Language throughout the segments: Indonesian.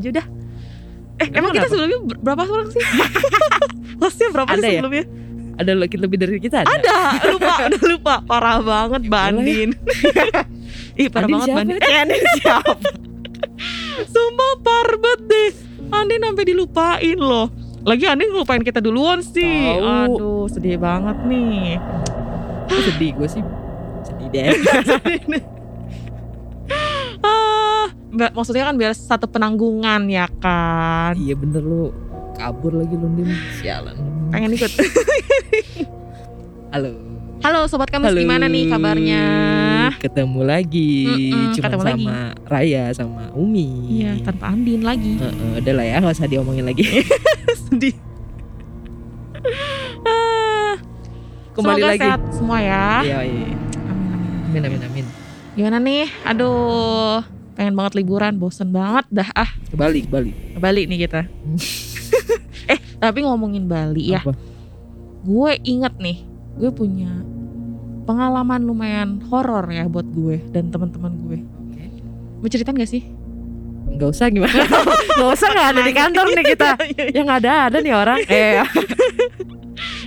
udahlah berbaju dah. Eh, Emang emang, kita kenapa? sebelumnya ber- berapa orang sih? Hostnya berapa Ada sih ya? sebelumnya? Ada lebih lebih dari kita ada. Ada, lupa, udah lupa. Parah banget Mbak Boleh. Andin. Ih, parah Andin banget? Mbak Andin. Eh, Andin siapa? Sumpah parah banget deh. Andin sampai dilupain loh. Lagi Andin ngelupain kita duluan sih. Tahu. Aduh, sedih banget nih. Aku sedih gue sih. Sedih deh. Maksudnya kan biar satu penanggungan ya kan. iya bener lu kabur lagi lu Din. Sialan. Pengen ikut. Halo. Halo sobat kamus gimana nih kabarnya? Ketemu lagi. Mm-mm, Cuma ketemu sama lagi. Raya sama Umi. Iya, tanpa Andin lagi. Heeh, udah lah ya, gak usah diomongin lagi. Sedih. Ah, Kembali semoga lagi. sehat semua ya. Iya, iya. Amin, amin. Amin, amin, amin. Gimana nih? Aduh, pengen banget liburan, bosen banget dah ah. Ke Bali, ke Bali. Ke Bali nih kita. eh, tapi ngomongin Bali ya. Apa? Gue inget nih, gue punya pengalaman lumayan horor ya buat gue dan teman-teman gue. Oke. Mau ceritain gak sih? Gak usah gimana? Gak usah gak ada di kantor nih kita. Yang ada ada nih orang. Eh,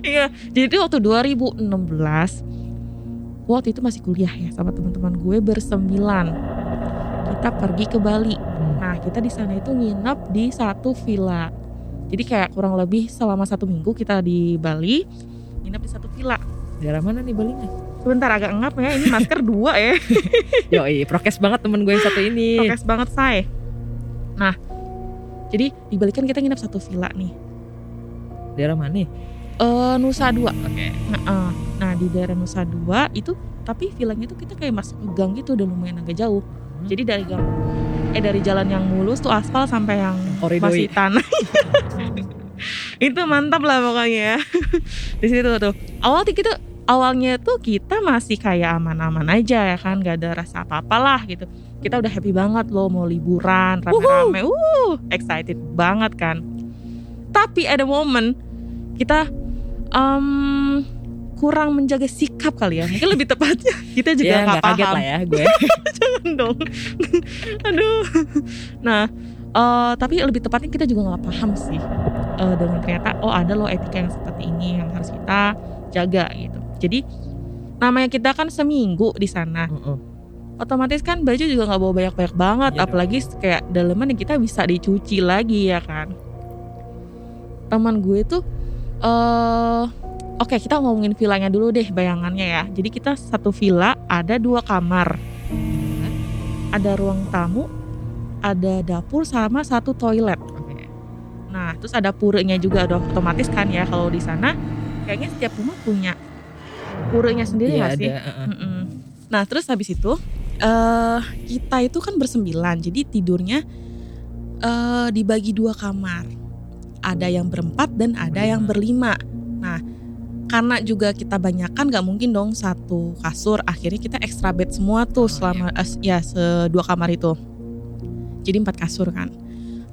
Iya, jadi waktu 2016 waktu itu masih kuliah ya sama teman-teman gue bersembilan. Kita pergi ke Bali. Nah, kita di sana itu nginep di satu villa. Jadi kayak kurang lebih selama satu minggu kita di Bali nginep di satu villa. daerah mana nih Balinya? Sebentar agak ngap ya, ini masker dua ya. Yoi, prokes banget temen gue yang satu ini. Prokes banget say. Nah, jadi di Bali kan kita nginep satu villa nih. Daerah mana? Eh Nusa Dua. Oke. Nah, eh, nah di daerah Nusa Dua itu tapi villanya itu kita kayak masuk gang gitu udah lumayan agak jauh. Hmm. Jadi dari gang eh dari jalan yang mulus tuh aspal sampai yang Koridoi. masih tanah. itu mantap lah pokoknya ya. di situ tuh. Awal tuh kita awalnya tuh kita masih kayak aman-aman aja ya kan, gak ada rasa apa-apa lah gitu. Kita udah happy banget loh mau liburan rame-rame. Uh, excited banget kan. Tapi ada momen kita em, kurang menjaga sikap kali ya. Mungkin lebih tepatnya kita juga Ya nggak kaget paham lah ya gue. dong. Aduh. Nah, eh, tapi lebih tepatnya kita juga nggak paham sih eh, dengan ternyata oh ada loh etika yang seperti ini yang harus kita jaga gitu. Jadi namanya kita kan seminggu di sana, Heeh. otomatis kan baju juga nggak bawa banyak-banyak banget, Iya apalagi kayak daleman yang kita bisa dicuci lagi ya kan. Teman gue tuh eh Oke kita ngomongin villanya dulu deh bayangannya ya Jadi kita satu villa ada dua kamar ada ruang tamu, ada dapur sama satu toilet. Oke. Nah, terus ada purenya juga udah otomatis kan ya kalau di sana kayaknya setiap rumah punya purenya sendiri nggak sih? ada. Mm-mm. Nah, terus habis itu eh kita itu kan bersembilan, jadi tidurnya eh dibagi dua kamar. Ada yang berempat dan ada yang berlima. Nah, karena juga kita banyakan nggak mungkin dong satu kasur. Akhirnya kita extra bed semua tuh Oh, selama eh, ya sedua kamar itu. Jadi empat kasur kan.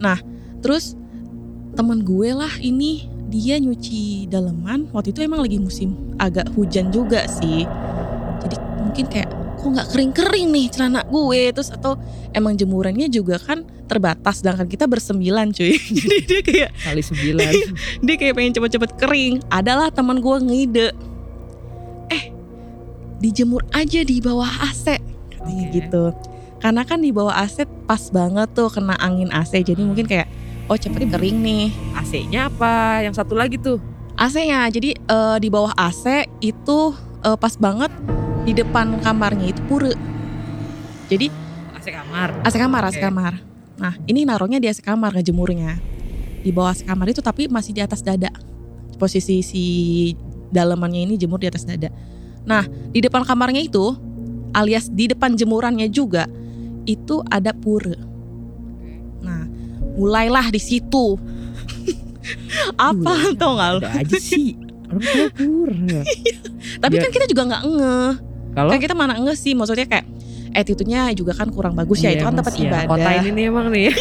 Nah, terus teman gue lah ini dia nyuci daleman. Waktu itu emang lagi musim agak hujan juga sih. Jadi mungkin kayak kok nggak kering-kering nih celana gue? Terus atau emang jemurannya juga kan terbatas sedangkan kita bersembilan cuy. Jadi dia kayak Kali sembilan. dia kayak pengen cepet-cepet kering. Adalah teman gue ngide. Eh dijemur aja di bawah AC katanya Oke. gitu. Karena kan di bawah AC pas banget tuh kena angin AC jadi mungkin kayak oh cepet kering nih. AC-nya apa? Yang satu lagi tuh. AC-nya jadi eh, di bawah AC itu eh, pas banget di depan kamarnya itu pura jadi AC kamar. AC kamar, AC Oke. kamar. Nah, ini naruhnya di AC kamar ngejemurnya. Di bawah AC kamar itu tapi masih di atas dada. Posisi si dalamannya ini jemur di atas dada. Nah, di depan kamarnya itu alias di depan jemurannya juga itu ada pura. Nah, mulailah di situ. Apa tau gak lu? Ada aja sih. Orang pura. Tapi Biar- kan kita juga nggak ngeh. Kalau Kan kita mana ngeh sih, maksudnya kayak attitude-nya juga kan kurang bagus ya. Iya, Itu kan tempat sih ya. ibadah. Kota ini nih emang nih.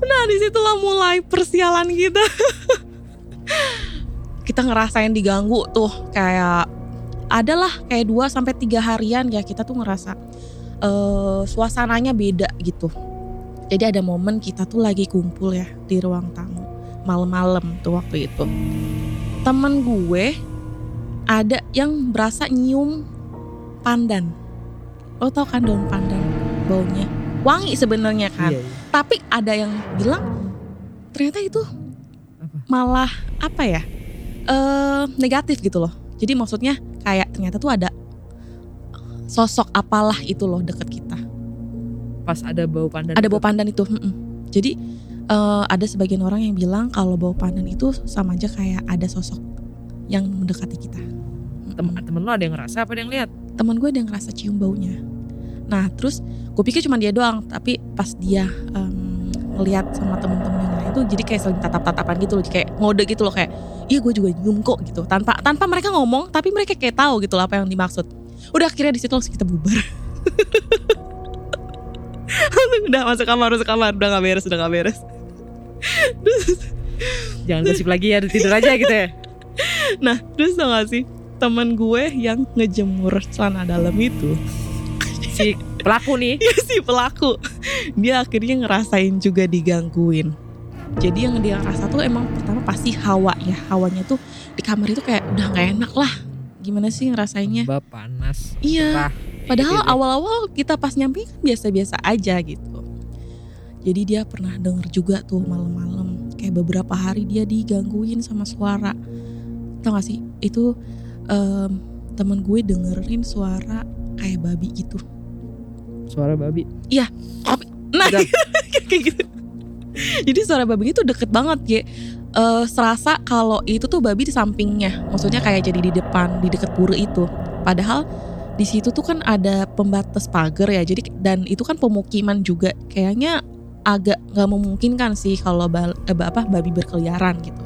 Nah di situlah mulai persialan kita. kita ngerasain diganggu tuh kayak adalah kayak 2 sampai tiga harian ya kita tuh ngerasa eh suasananya beda gitu. Jadi ada momen kita tuh lagi kumpul ya di ruang tamu malam-malam tuh waktu itu. Temen gue ada yang berasa nyium pandan. Lo tau kan daun pandan baunya wangi sebenarnya kan. Iya, iya. Tapi ada yang bilang ternyata itu malah apa ya? eh negatif gitu loh. Jadi maksudnya kayak ternyata tuh ada sosok apalah itu loh deket kita. Pas ada bau pandan. Ada itu. bau pandan itu. mm-mm. Jadi eh, ada sebagian orang yang bilang kalau bau pandan itu sama aja kayak ada sosok yang mendekati kita. Tem Mm-mm. temen lo ada yang ngerasa apa ada yang lihat? Teman gue ada yang ngerasa cium baunya. Nah terus gue pikir cuma dia doang, tapi pas dia em, ngeliat sama temen-temen yang lain tuh jadi kayak saling tatap-tatapan gitu loh, kayak ngode gitu loh kayak iya gue juga nyium kok gitu. Tanpa tanpa mereka ngomong, tapi mereka kayak tahu gitu loh apa yang dimaksud. Udah akhirnya di situ langsung kita bubar. udah masuk kamar, masuk kamar, udah gak beres, udah gak beres. Jangan gosip lagi ya, tidur aja gitu ya. Nah terus tau gak sih? Temen gue yang ngejemur celana dalam itu. Si pelaku nih. Iya si pelaku. Dia akhirnya ngerasain juga digangguin. Jadi yang dia rasa tuh emang pertama pasti hawa ya. Hawanya tuh di kamar itu kayak udah nggak enak lah. Gimana sih ngerasainnya? Mbak panas. iya. Cerah. padahal Gitu awal-awal kita pas nyampe kan biasa-biasa aja gitu. Jadi dia pernah denger juga tuh malam-malam. Kayak beberapa hari dia digangguin sama suara tau gak sih itu em, temen gue dengerin suara kayak babi gitu suara babi. Nah, Udah. kayak gitu. Jadi suara babinya tuh deket banget ya. Eh, serasa kalau itu tuh babi di sampingnya, maksudnya kayak jadi di depan, di deket pura itu. Padahal di situ tuh kan ada pembatas pagar ya. Jadi dan itu kan pemukiman juga. Kayaknya agak nggak memungkinkan sih kalau bal- eh, apa babi berkeliaran gitu.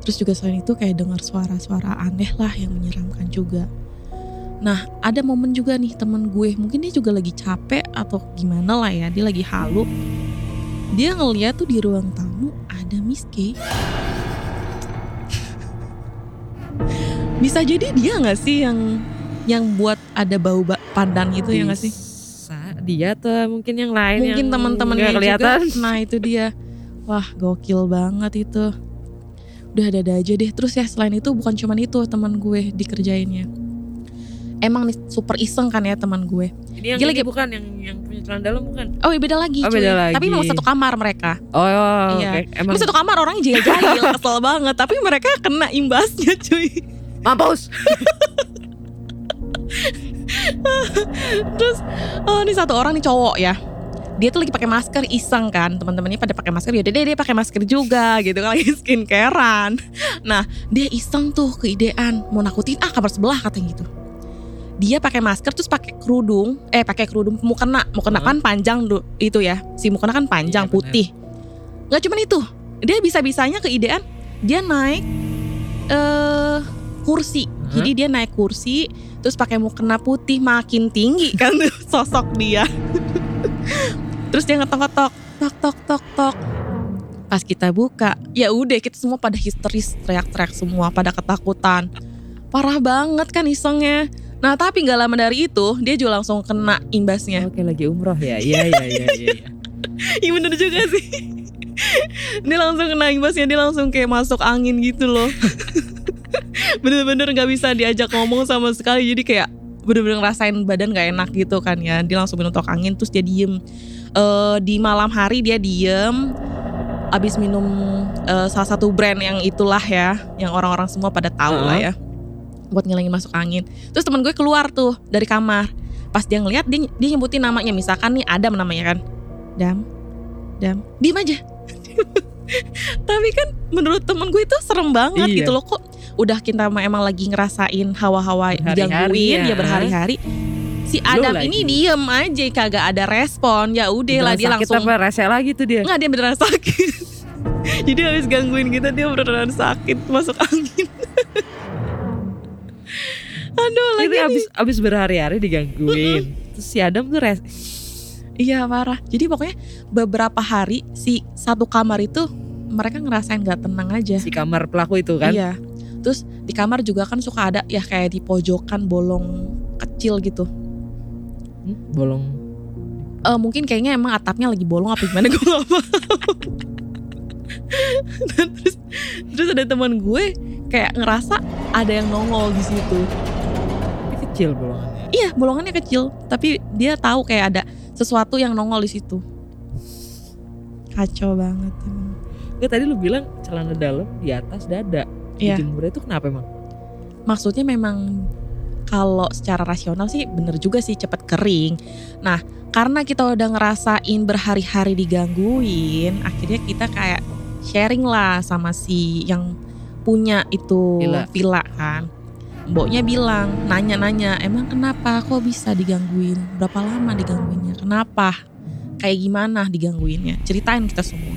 Terus juga selain itu kayak dengar suara-suara aneh lah yang menyeramkan juga. Nah ada momen juga nih temen gue mungkin dia juga lagi capek atau gimana lah ya dia lagi halu. Dia ngeliat tuh di ruang tamu ada Miss K. Bisa jadi dia nggak sih yang yang buat ada bau ba- pandan gitu ya nggak sih? Dia tuh mungkin yang lain Mungkin yang teman-temannya juga. kelihatan. Nah itu dia. Wah gokil banget itu. Udah ada-ada aja deh. Terus ya selain itu bukan cuman itu teman gue dikerjainnya. Emang nih super iseng kan ya teman gue. Ini yang Dia ini bukan yang yang punya celana dalam bukan? Oh iya beda lagi Oh, cuy. beda lagi. Tapi memang satu kamar mereka. Oh, Iya. oke. Emang Emang satu kamar orang jahil-jahil kesel banget. Tapi mereka kena imbasnya cuy. mampus. Terus oh ini satu orang nih cowok ya. Dia tuh lagi pakai masker iseng kan teman-temannya pada pakai masker ya deh dia pakai masker juga gitu kan lagi skincarean. Nah dia iseng tuh keidean mau nakutin ah kamar sebelah katanya gitu. Dia pakai masker terus pakai kerudung eh pakai kerudung mukena mukena Hmm. kan panjang tuh itu ya si mukena kan panjang Iya, putih. Nggak cuman itu dia bisa bisanya keidean dia naik eh kursi. Hah? Jadi dia naik kursi terus pakai mukena putih makin tinggi kan sosok dia. Terus dia ngetok-ngetok tok tok tok tok. Pas kita buka, ya udah kita semua pada histeris teriak-teriak semua pada ketakutan. Parah banget kan isengnya. Nah tapi nggak lama dari itu dia juga langsung kena imbasnya. Oke lagi umroh ya. Iya iya iya iya. iya. Iya bener juga sih. dia langsung kena imbasnya dia langsung kayak masuk angin gitu loh. Bener-bener nggak bisa diajak ngomong sama sekali jadi kayak bener-bener ngerasain badan gak enak gitu kan ya. Dia langsung minum tok angin terus dia diem. Eh, di malam hari dia diem. Abis minum eh, salah satu brand yang itulah ya, yang orang-orang semua pada tahu lah ya, buat ngilangin masuk angin. Terus temen gue keluar tuh dari kamar. Pas dia ngeliat dia, dia nyebutin namanya, misalkan nih Adam namanya kan, Dam, Dam, diem aja. Tapi kan menurut temen gue itu serem banget Iya. gitu loh kok. Udah kita emang lagi ngerasain hawa-hawa digangguin ya. ya berhari-hari. Si Lu Adam lagi. ini diem aja kagak ada respon. Ya udah lah dia sakit langsung apa rese lagi tuh dia. Enggak dia beneran sakit Jadi habis gangguin kita dia beneran sakit Masuk angin Aduh lagi nih. abis abis berhari-hari digangguin. Terus si Adam tuh res Iya parah Jadi pokoknya beberapa hari Si satu kamar itu Mereka ngerasain gak tenang aja si kamar pelaku itu kan. Iya terus di kamar juga kan suka ada ya kayak di pojokan bolong kecil gitu Hmm, bolong. Eh mungkin kayaknya emang atapnya lagi bolong apa gimana gue gak paham Dan terus terus ada teman gue kayak ngerasa ada yang nongol di situ Tapi kecil bolongannya. iya bolongannya kecil tapi dia tahu kayak ada sesuatu yang nongol di situ kacau banget emang tadi lu bilang celana dalam di atas dada. Iya. Dijemurnya itu kenapa emang? maksudnya memang kalau secara rasional sih bener juga sih cepet kering. Nah karena kita udah ngerasain berhari-hari digangguin, akhirnya kita kayak sharing lah sama si yang punya itu Villa. villa kan. Mboknya bilang, nanya-nanya, emang kenapa kok bisa digangguin? Berapa lama digangguinnya? Kenapa? Kayak gimana digangguinnya? Ceritain kita semua.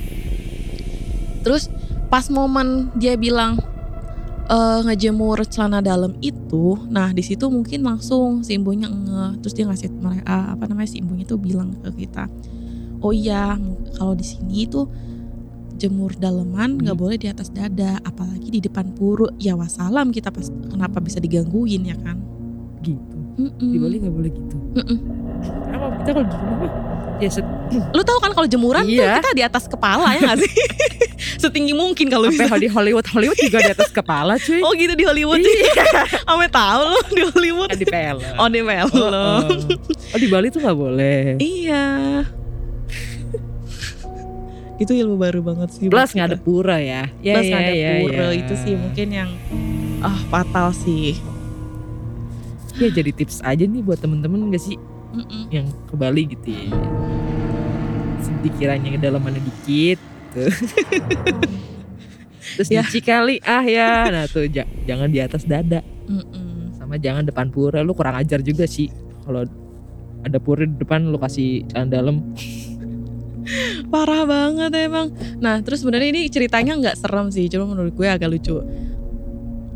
Terus pas momen dia bilang eh, ngejemur celana dalam itu, nah di situ mungkin langsung si imbunya nge, terus dia ngasih mereka apa namanya si imbunya tuh bilang ke kita, oh iya kalau di sini tuh jemur daleman nggak Hmm. boleh di atas dada, apalagi di depan puru. Ya wassalam kita pas kenapa bisa digangguin ya kan? Gitu. Mm-mm. Di Bali nggak boleh gitu. Mm-mm. Kenapa kita kalau di rumah mah ya set, Lu tahu kan kalau jemuran tuh Iya. kita di atas kepala ya gak sih? Setinggi mungkin kalau bisa. di Hollywood Hollywood juga di atas kepala cuy. Oh gitu di Hollywood. Iya. Ame tahu lo di Hollywood. Kan di film. Oh di film. Oh, oh. Oh, di Bali tuh nggak boleh. Iya. itu ilmu baru banget sih. Plus nggak ada pura ya. Ya, Plus ya, nggak ada ya, pura ya. itu sih mungkin yang ah fatal sih. Ya jadi tips aja nih buat temen-temen gak sih Mm-mm. yang ke Bali gitu ya. Dikiranya kedalamannya dikit. Tuh. Terus Ya. nyuci kali ah ya. Nah tuh ja- jangan di atas dada. Mm-mm. Sama jangan depan pura. Lu kurang ajar juga sih. Kalau ada pura di depan lu kasih celana dalam. Parah banget emang. Nah terus sebenarnya ini ceritanya nggak serem sih, cuma menurut gue agak lucu.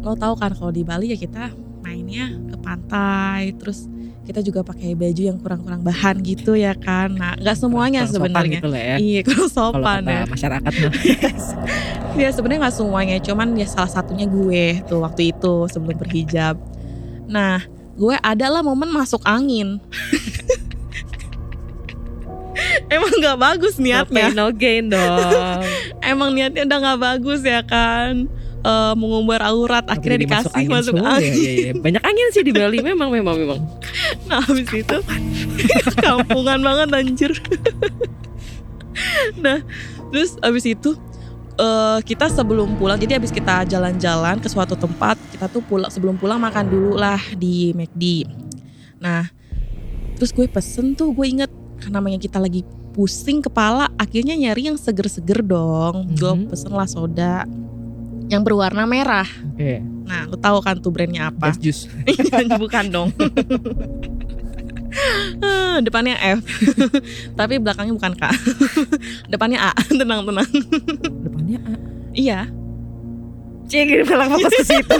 Lo tahu kan kalau di Bali ya kita mainnya pantai, terus kita juga pakai baju yang kurang-kurang bahan gitu ya kan. Nah nggak semuanya sebenarnya. gitu ya. Iya kurang sopan ya. masyarakat. Ya sebenarnya nggak semuanya, cuman ya salah satunya gue tuh waktu itu sebelum berhijab. Nah, gue adalah momen masuk angin. Emang nggak bagus No niatnya. pain no gain dong. Emang niatnya udah nggak bagus ya kan. Eh mengumbar aurat akhirnya dikasih masuk angin. semua ya, ya, ya. Banyak angin sih di Bali memang memang memang. Nah habis itu kampungan banget anjir. nah terus habis itu eh, kita sebelum pulang jadi habis kita jalan-jalan ke suatu tempat kita tuh pulang sebelum pulang makan dulu lah di McD. Nah terus gue pesen tuh gue inget karena namanya kita lagi pusing kepala akhirnya nyari yang seger-seger dong. Gue Mhm. pesen lah soda yang berwarna merah. Oke. Nah lu tahu kan tuh brandnya apa? Gas jus. Bukan dong. Eh, Depannya F, tapi belakangnya bukan K. Depannya A, tenang tenang. Depannya A. Iya, gini malah fokus ke situ.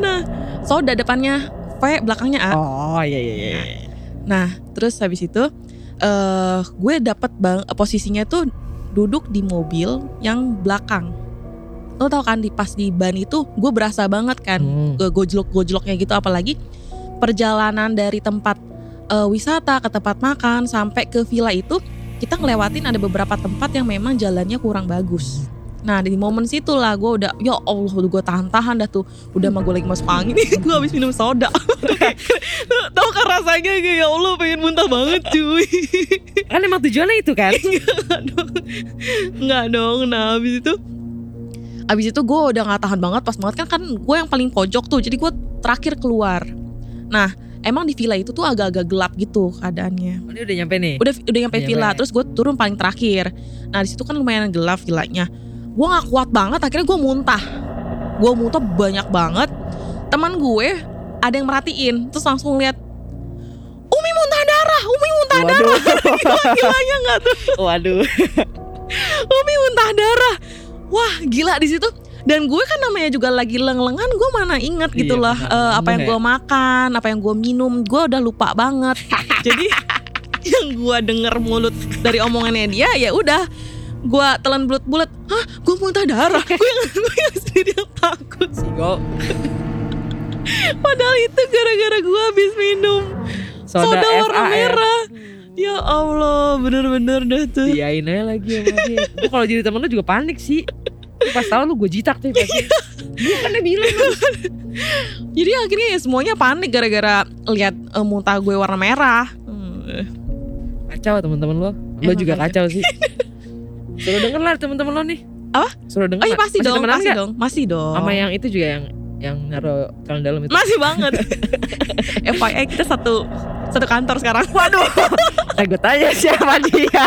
nah soda depannya V, belakangnya A. Oh iya iya iya. Nah terus habis itu eh gue dapat bang posisinya tuh duduk di mobil yang belakang. Lo tau kan di pas di ban itu gue berasa banget kan Hmm. gojlok-gojloknya gitu apalagi perjalanan dari tempat eh, wisata ke tempat makan sampai ke villa itu kita ngelewatin ada beberapa tempat yang memang jalannya kurang bagus. Nah di momen situ lah gue udah ya Allah udah gue tahan-tahan dah tuh udah mah gue lagi masuk angin gue habis minum soda tau kan rasanya kayak ya Allah pengen muntah banget cuy Kan emang tujuannya itu kan? nggak dong nah habis itu Abis itu gue udah gak tahan banget pas banget kan kan gue yang paling pojok tuh jadi gue terakhir keluar. Nah emang di villa itu tuh agak-agak gelap gitu keadaannya. Oh, udah nyampe nih. Udah udah nyampe Udah villa nyampe. terus gue turun paling terakhir. Nah di situ kan lumayan gelap villanya. Gue nggak kuat banget akhirnya gue muntah. Gue muntah banyak banget. Teman gue ada yang merhatiin terus langsung lihat Umi muntah darah, Umi muntah darah. Waduh. Gilanya nggak tuh? Waduh. Umi muntah darah. Wah gila di situ. Dan gue kan namanya juga lagi leng-lengan, gue mana inget gitu Iya, lah benar. eh, apa yang gue makan, apa yang gue minum, gue udah lupa banget. Jadi yang gue denger mulut dari omongannya dia ya udah gue telan bulat-bulat hah gue muntah darah gue yang gue yang sendiri yang takut Sigo padahal itu gara-gara gue habis minum soda, warna FAR. merah ya Allah bener-bener dah tuh Diain aja lagi sama dia. Gue kalau jadi temen lu juga panik sih. Lu Pas tahu lu gue jitak tuh pasti. Dia kan bilang jadi akhirnya ya semuanya panik gara-gara lihat eh, muntah gue warna merah Hmm. kacau temen-temen lo. Lo juga kacau. kacau sih. Suruh denger lah temen-temen lo nih. Apa? Suruh denger. oh iya pasti Masih dong pasti dong masih dong Sama yang itu juga yang yang naruh kaleng dalam itu. masih banget FYI kita satu satu kantor sekarang Waduh. Saya gue tanya siapa dia.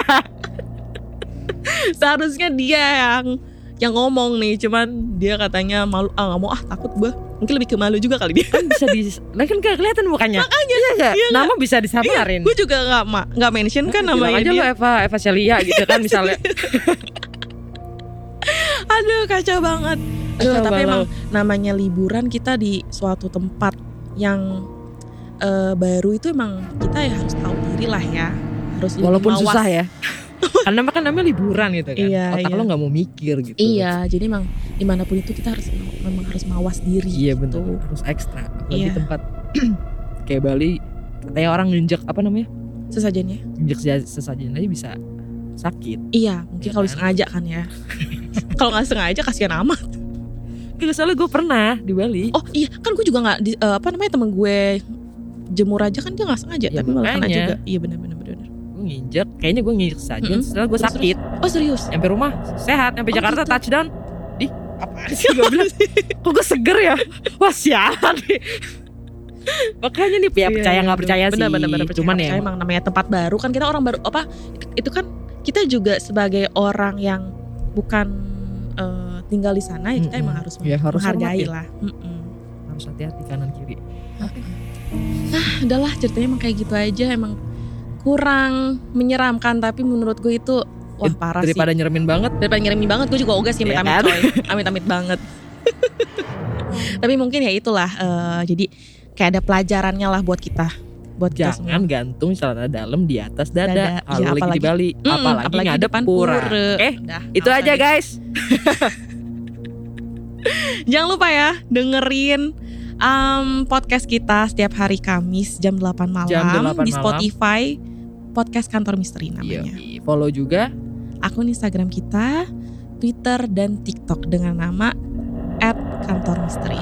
seharusnya dia yang yang ngomong nih cuman dia katanya malu ah nggak mau ah takut gue mungkin lebih ke malu juga kali dia. Kan bisa di lah kan gak kelihatan mukanya. Makanya iya gak? Iya nama bisa disamarin. Gue juga nggak ma nggak mention kan Bilang namanya aja dia. lo Eva Eva Celia gitu kan misalnya. Aduh kacau banget. Aduh Kacau tapi balau. emang namanya liburan kita di suatu tempat yang eh, baru itu emang kita ya harus tahu diri lah ya. Harus walaupun mawas. susah ya karena kan namanya liburan gitu kan. Iya, otak iya. lo nggak mau mikir gitu. Iya jadi emang di mana pun itu kita harus memang harus mawas diri iya gitu. benar harus ekstra. Apalagi Iya. tempat kayak Bali katanya orang nginjek apa namanya? Sesajennya. Nginjek sesa- sesajen aja bisa sakit. Iya mungkin Iya kalau kan? sengaja kan ya. Kalau nggak sengaja kasihan amat. Gak soalnya gue pernah di Bali. Oh iya. Kan gue juga nggak di- eh, apa namanya temen gue jemur aja kan dia nggak sengaja Ya, tapi malah kena juga. Iya benar benar benar gue nginjek kayaknya gue nginjek sesajen Mm-mm. setelah gue sakit. Oh serius? Nyampe rumah sehat nyampe Oh, Jakarta gitu. touchdown di apa sih? gue bilang kok gue seger ya? Wah sialan nih. Makanya nih ya percaya nggak percaya sih benar, benar, benar, percaya, cuman percaya. ya emang namanya tempat baru. Kan kita orang baru apa itu kan kita juga sebagai orang yang bukan eh, tinggal di sana ya kita Mm-mm. emang harus, Ya, harus menghargai hormatin. lah. Mm-mm. harus hati-hati kanan kiri. Udahlah ceritanya emang kayak gitu aja. Emang kurang menyeramkan tapi menurut gue itu wah Eh, parah daripada sih nyeremin banget daripada ngirimin banget gue juga ogah sih Iya amit-amit kan? coy amit-amit banget tapi mungkin ya itulah eh, jadi kayak ada pelajarannya lah buat kita buat kita semua jangan gantung celana dalam di atas dada, Dada. kalau Iya, lagi di apalagi- Bali Mm, apalagi, ngadep depan pura pura. oke Dah, itu aja deh. guys Jangan lupa ya dengerin um, podcast kita setiap hari Kamis jam 8 malam Jam 8 di malam. Spotify podcast kantor misteri namanya. follow juga Akun Instagram kita, Twitter dan TikTok dengan nama @kantormisteri.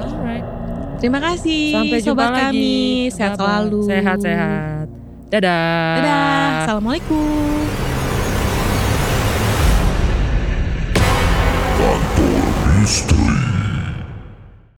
Terima kasih sampai jumpa sobat lagi kami, sehat selalu. sehat sehat dadah Dadah, assalamualaikum. Misteri.